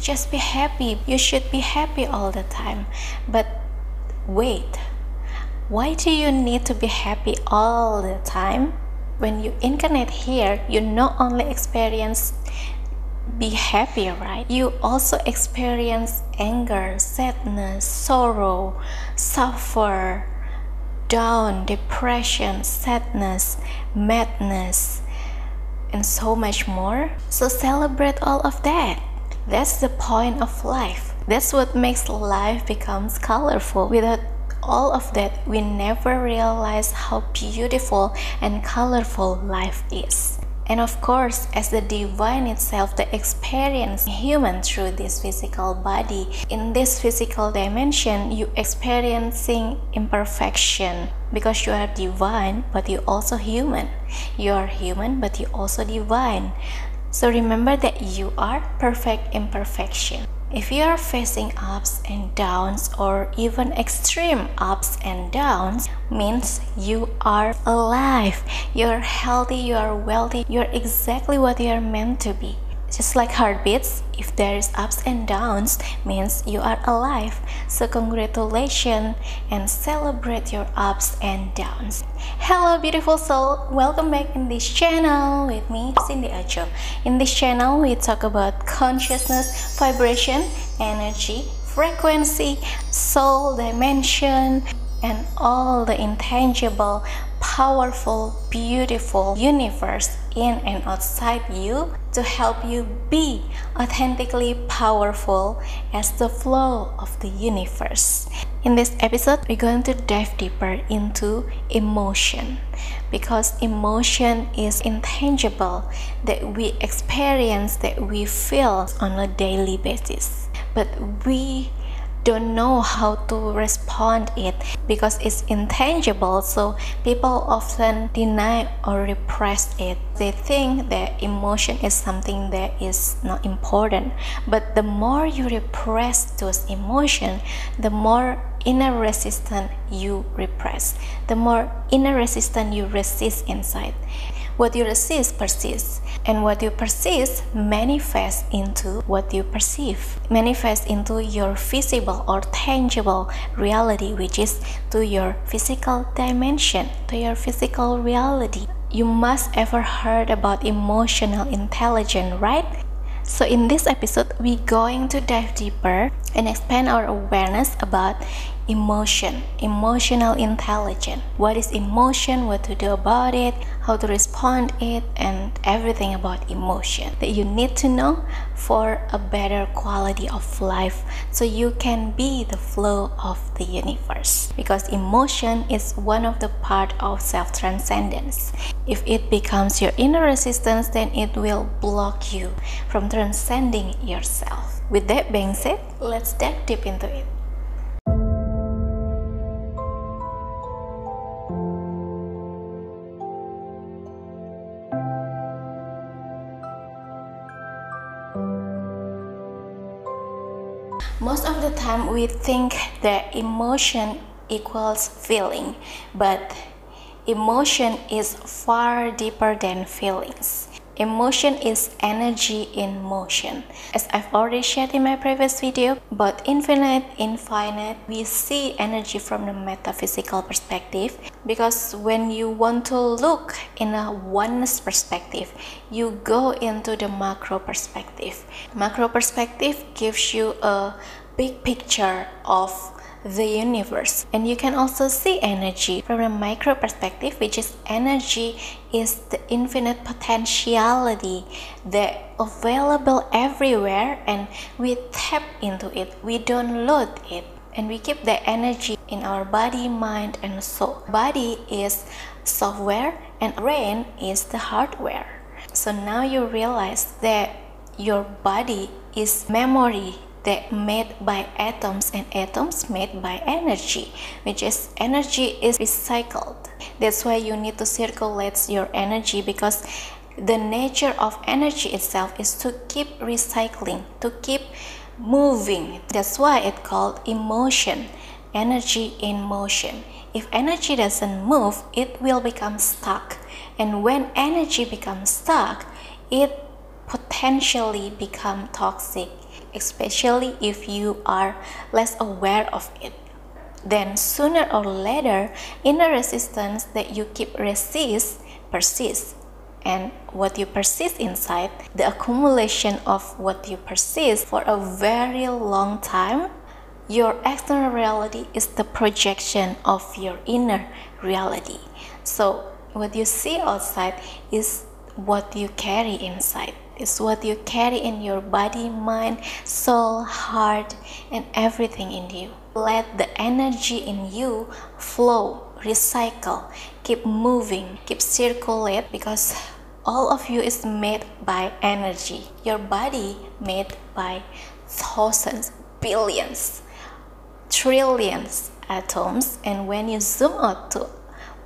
just be happy. You should be happy all the time. But wait, why do you need to be happy all the time? When you incarnate here, you not only experience be happy, right? You also experience anger, sadness, sorrow, suffer, down, depression, sadness, madness, and so much more. So celebrate all of that. That's the point of life. That's what makes life becomes colorful. Without all of that, we never realize how beautiful and colorful life is. And of course, as the divine itself, the experience human through this physical body, in this physical dimension, you experiencing imperfection because you are divine, but you also human. You are human, but you also divine. So remember that you are perfect imperfection. If you are facing ups and downs or even extreme ups and downs, means you are alive. You're healthy, you are wealthy, you're exactly what you are meant to be. Just like heartbeats, if there is ups and downs, means you are alive. So congratulations and celebrate your ups and downs. Hello beautiful soul, welcome back in this channel with me Cindy Aco. In this channel, we talk about consciousness, vibration, energy, frequency, soul dimension, and all the intangible, powerful, beautiful universe in and outside you to help you be authentically powerful as the flow of the universe. In this episode, we're going to dive deeper into emotion because emotion is intangible that we experience, that we feel on a daily basis. But we don't know how to respond it because it's intangible so people often deny or repress it. They think that emotion is something that is not important but the more you repress those emotions the more inner resistance you repress the more inner resistance you resist inside. What you resist persists, and what you persist manifests into what you perceive, manifests into your visible or tangible reality, which is to your physical dimension, to your physical reality. You must ever heard about emotional intelligence, right? So in this episode, we're going to dive deeper and expand our awareness about emotion, emotional intelligence. What is emotion, what to do about it, how to respond it, and everything about emotion that you need to know for a better quality of life so you can be the flow of the universe. Because emotion is one of the part of self-transcendence. If it becomes your inner resistance, then it will block you from transcending yourself. With that being said, let's dive deep into it. We think that emotion equals feeling, but emotion is far deeper than feelings. Emotion is energy in motion. As I've already shared in my previous video, but infinite, infinite, we see energy from the metaphysical perspective because when you want to look in a oneness perspective, you go into the macro perspective. Macro perspective gives you a big picture of the universe. And you can also see energy from a micro perspective which is energy is the infinite potentiality that available everywhere and we tap into it. We download it and we keep the energy in our body mind and soul. Body is software and brain is the hardware. So now you realize that your body is memory that made by atoms and atoms made by energy which is energy is recycled. That's why you need to circulate your energy because the nature of energy itself is to keep recycling to keep moving. That's why it called emotion energy in motion. If energy doesn't move it will become stuck. And when energy becomes stuck it potentially become toxic especially if you are less aware of it. Then sooner or later, inner resistance that you keep resist persists. And what you persist inside, the accumulation of what you persist for a very long time, your external reality is the projection of your inner reality. So what you see outside is what you carry inside. It's what you carry in your body, mind, soul, heart, and everything in you. Let the energy in you flow, recycle, keep moving, keep circulate because all of you is made by energy. Your body made by thousands, billions, trillions atoms and when you zoom out to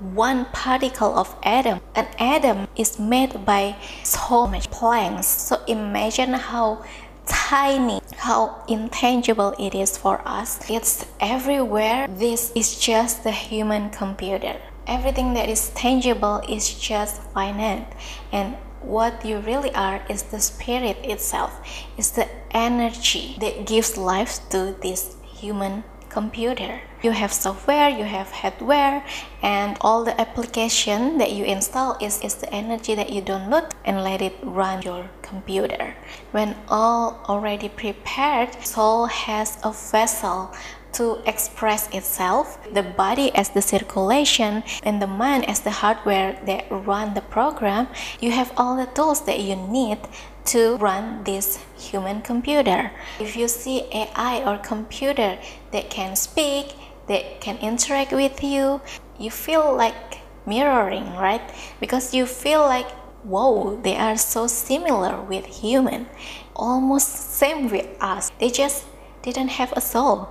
one particle of atom. An atom is made by so much planks. So imagine how tiny, how intangible it is for us. It's everywhere. This is just the human computer. Everything that is tangible is just finite. And what you really are is the spirit itself, is the energy that gives life to this human computer. You have software, you have hardware, and all the application that you install is, is the energy that you download and let it run your computer. When all already prepared, soul has a vessel to express itself, the body as the circulation, and the mind as the hardware that run the program, you have all the tools that you need to run this human computer. If you see AI or computer that can speak, that can interact with you, you feel like mirroring, right? Because you feel like, whoa, they are so similar with human, almost same with us. They just didn't have a soul.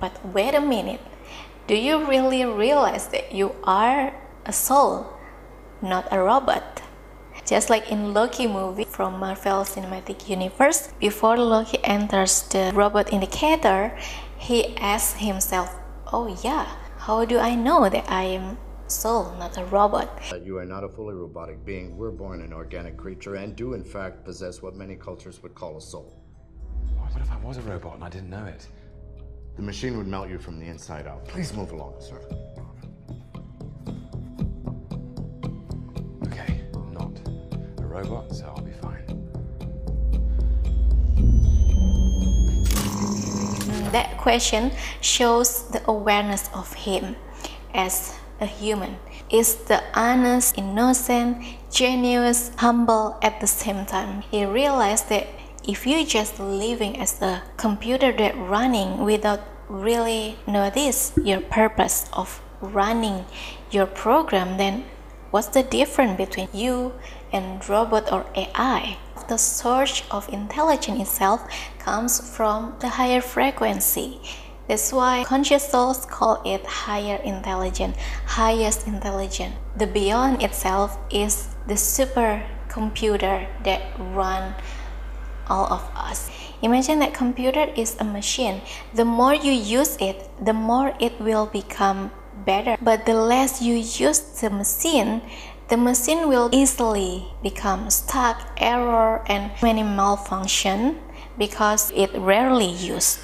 But wait a minute, do you really realize that you are a soul, not a robot? Just like in Loki movie from Marvel Cinematic Universe, before Loki enters the robot indicator, he asks himself, "Oh yeah, how do I know that I am soul, not a robot?" You are not a fully robotic being. We're born an organic creature and do in fact possess what many cultures would call a soul. What if I was a robot and I didn't know it? The machine would melt you from the inside out. Please move along, sir. Okay, not a robot, so I'll be fine. That question shows the awareness of him as a human. Is the honest, innocent, genuine, humble at the same time. He realized that if you're just living as a computer that running without really notice your purpose of running your program then what's the difference between you and robot or ai the source of intelligence itself comes from the higher frequency that's why conscious souls call it higher intelligence, highest intelligence. The beyond itself is the supercomputer that run all of us. Imagine that computer is a machine. The more you use it, the more it will become better. But the less you use the machine, the machine will easily become stuck, error, and many malfunction because it rarely used.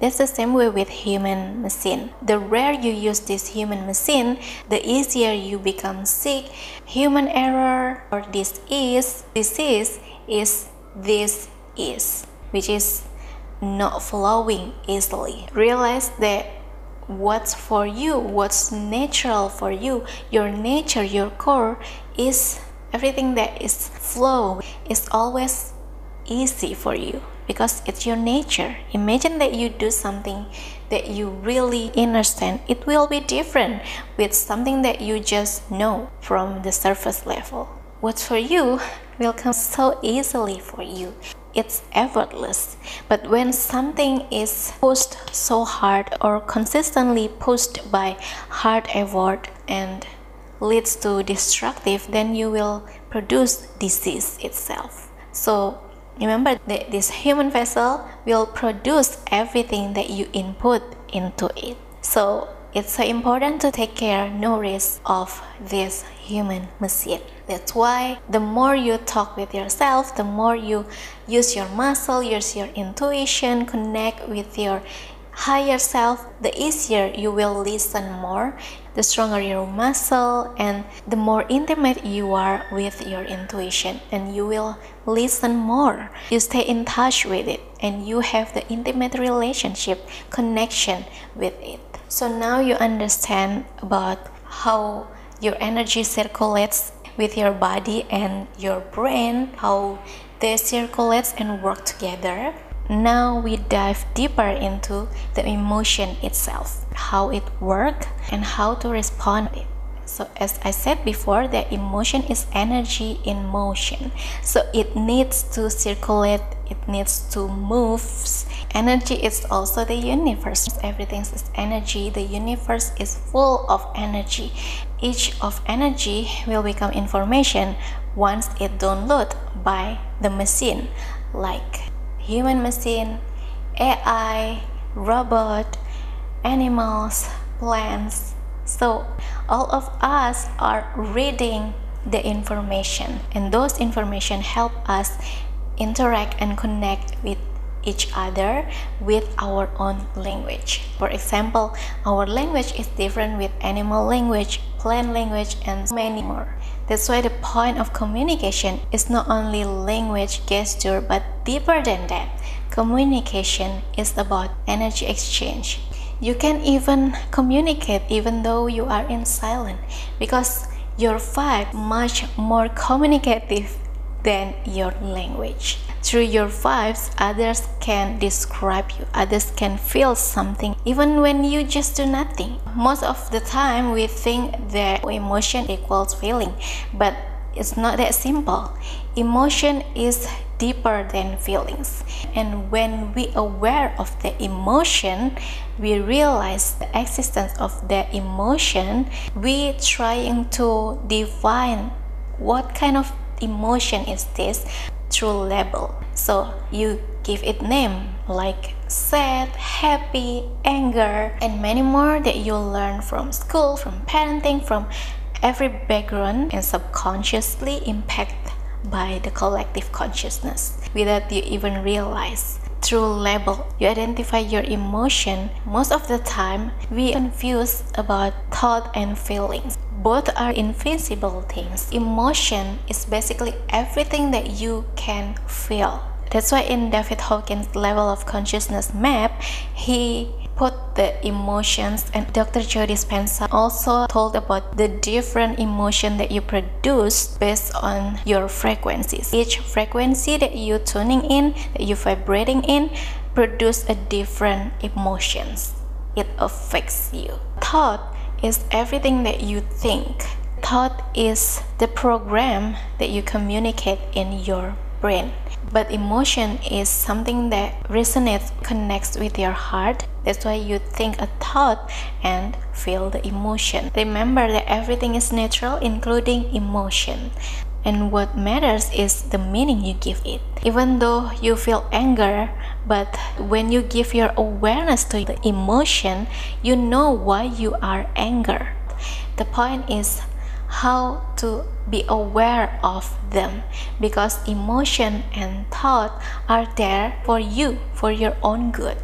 That's the same way with human machine. The rare you use this human machine, the easier you become sick. Human error or disease, disease is this is, which is not flowing easily. Realize that what's for you, what's natural for you, your nature, your core is everything that is flow is always easy for you because it's your nature. Imagine that you do something that you really understand. It will be different with something that you just know from the surface level. What's for you will come so easily for you it's effortless. But when something is pushed so hard or consistently pushed by hard effort and leads to destructive, then you will produce disease itself. So remember that this human vessel will produce everything that you input into it. So it's so important to take care, nourish of this human machine. That's why the more you talk with yourself, the more you use your muscle, use your intuition, connect with your higher self, the easier you will listen more, the stronger your muscle, and the more intimate you are with your intuition, and you will listen more. You stay in touch with it, and you have the intimate relationship, connection with it. So now you understand about how your energy circulates with your body and your brain, how they circulate and work together now we dive deeper into the emotion itself, how it works and how to respond it. So as I said before, the emotion is energy in motion. So it needs to circulate, it needs to move. Energy is also the universe. Everything is energy. The universe is full of energy. Each of energy will become information once it downloaded by the machine like human machine, AI, robot, animals, plants. So all of us are reading the information and those information help us interact and connect with each other with our own language. For example, our language is different with animal language, plant language, and many more. That's why the point of communication is not only language gesture but deeper than that. Communication is about energy exchange. You can even communicate even though you are in silence because your vibe much more communicative than your language. Through your vibes, others can describe you, others can feel something even when you just do nothing. Most of the time, we think that emotion equals feeling, but it's not that simple. Emotion is deeper than feelings. And when we aware of the emotion, we realize the existence of the emotion, we trying to define what kind of emotion is this through label. So you give it name like sad, happy, anger, and many more that you learn from school, from parenting, from every background and subconsciously impact by the collective consciousness without you even realize. Through label. You identify your emotion. Most of the time we confuse about thought and feelings both are invisible things emotion is basically everything that you can feel that's why in david hawkins level of consciousness map he put the emotions and Dr. Joe Dispenza also told about the different emotion that you produce based on your frequencies. Each frequency that you tuning in, that you vibrating in, produce a different emotions. It affects you. Thought is everything that you think. Thought is the program that you communicate in your brain. But emotion is something that resonates, connects with your heart. That's why you think a thought and feel the emotion. Remember that everything is natural, including emotion. And what matters is the meaning you give it. Even though you feel anger, but when you give your awareness to the emotion, you know why you are anger. The point is how to be aware of them because emotion and thought are there for you for your own good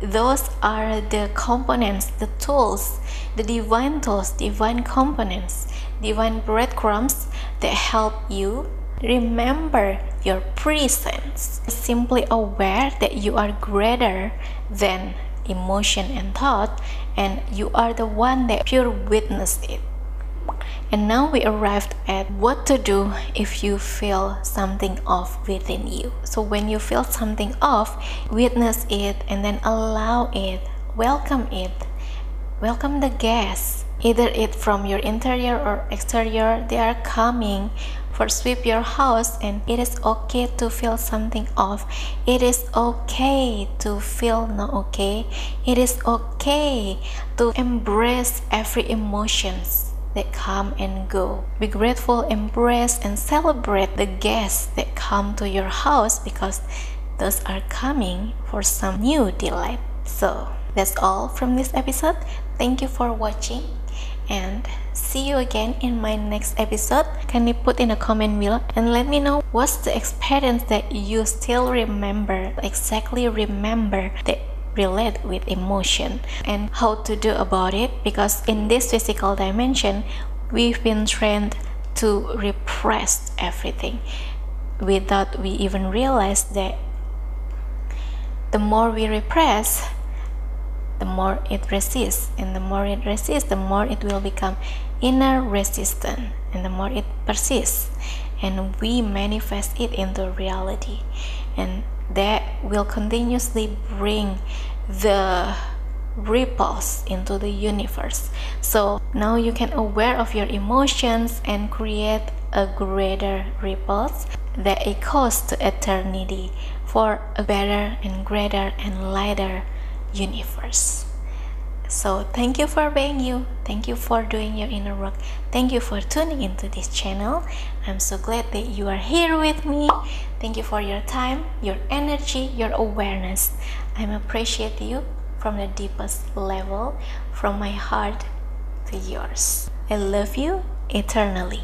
those are the components the tools the divine tools divine components divine breadcrumbs that help you remember your presence simply aware that you are greater than emotion and thought and you are the one that pure witnessed it and now we arrived at what to do if you feel something off within you. So when you feel something off, witness it and then allow it, welcome it, welcome the guests. Either it from your interior or exterior, they are coming for sweep your house and it is okay to feel something off. It is okay to feel not okay. It is okay to embrace every emotions that come and go. Be grateful, embrace, and celebrate the guests that come to your house because those are coming for some new delight. So, that's all from this episode thank you for watching and see you again in my next episode. Can you put in a comment below and let me know what's the experience that you still remember exactly remember that relate with emotion and how to do about it. Because in this physical dimension we've been trained to repress everything without we even realize that the more we repress the more it resists and the more it resists the more it will become inner resistance and the more it persists and we manifest it into reality. And that will continuously bring the ripples into the universe. So now you can aware of your emotions and create a greater ripples that echoes to eternity for a better and greater and lighter universe. So thank you for being you. Thank you for doing your inner work. Thank you for tuning into this channel. I'm so glad that you are here with me. Thank you for your time your energy your awareness. I'm appreciate you from the deepest level from my heart to yours. I love you eternally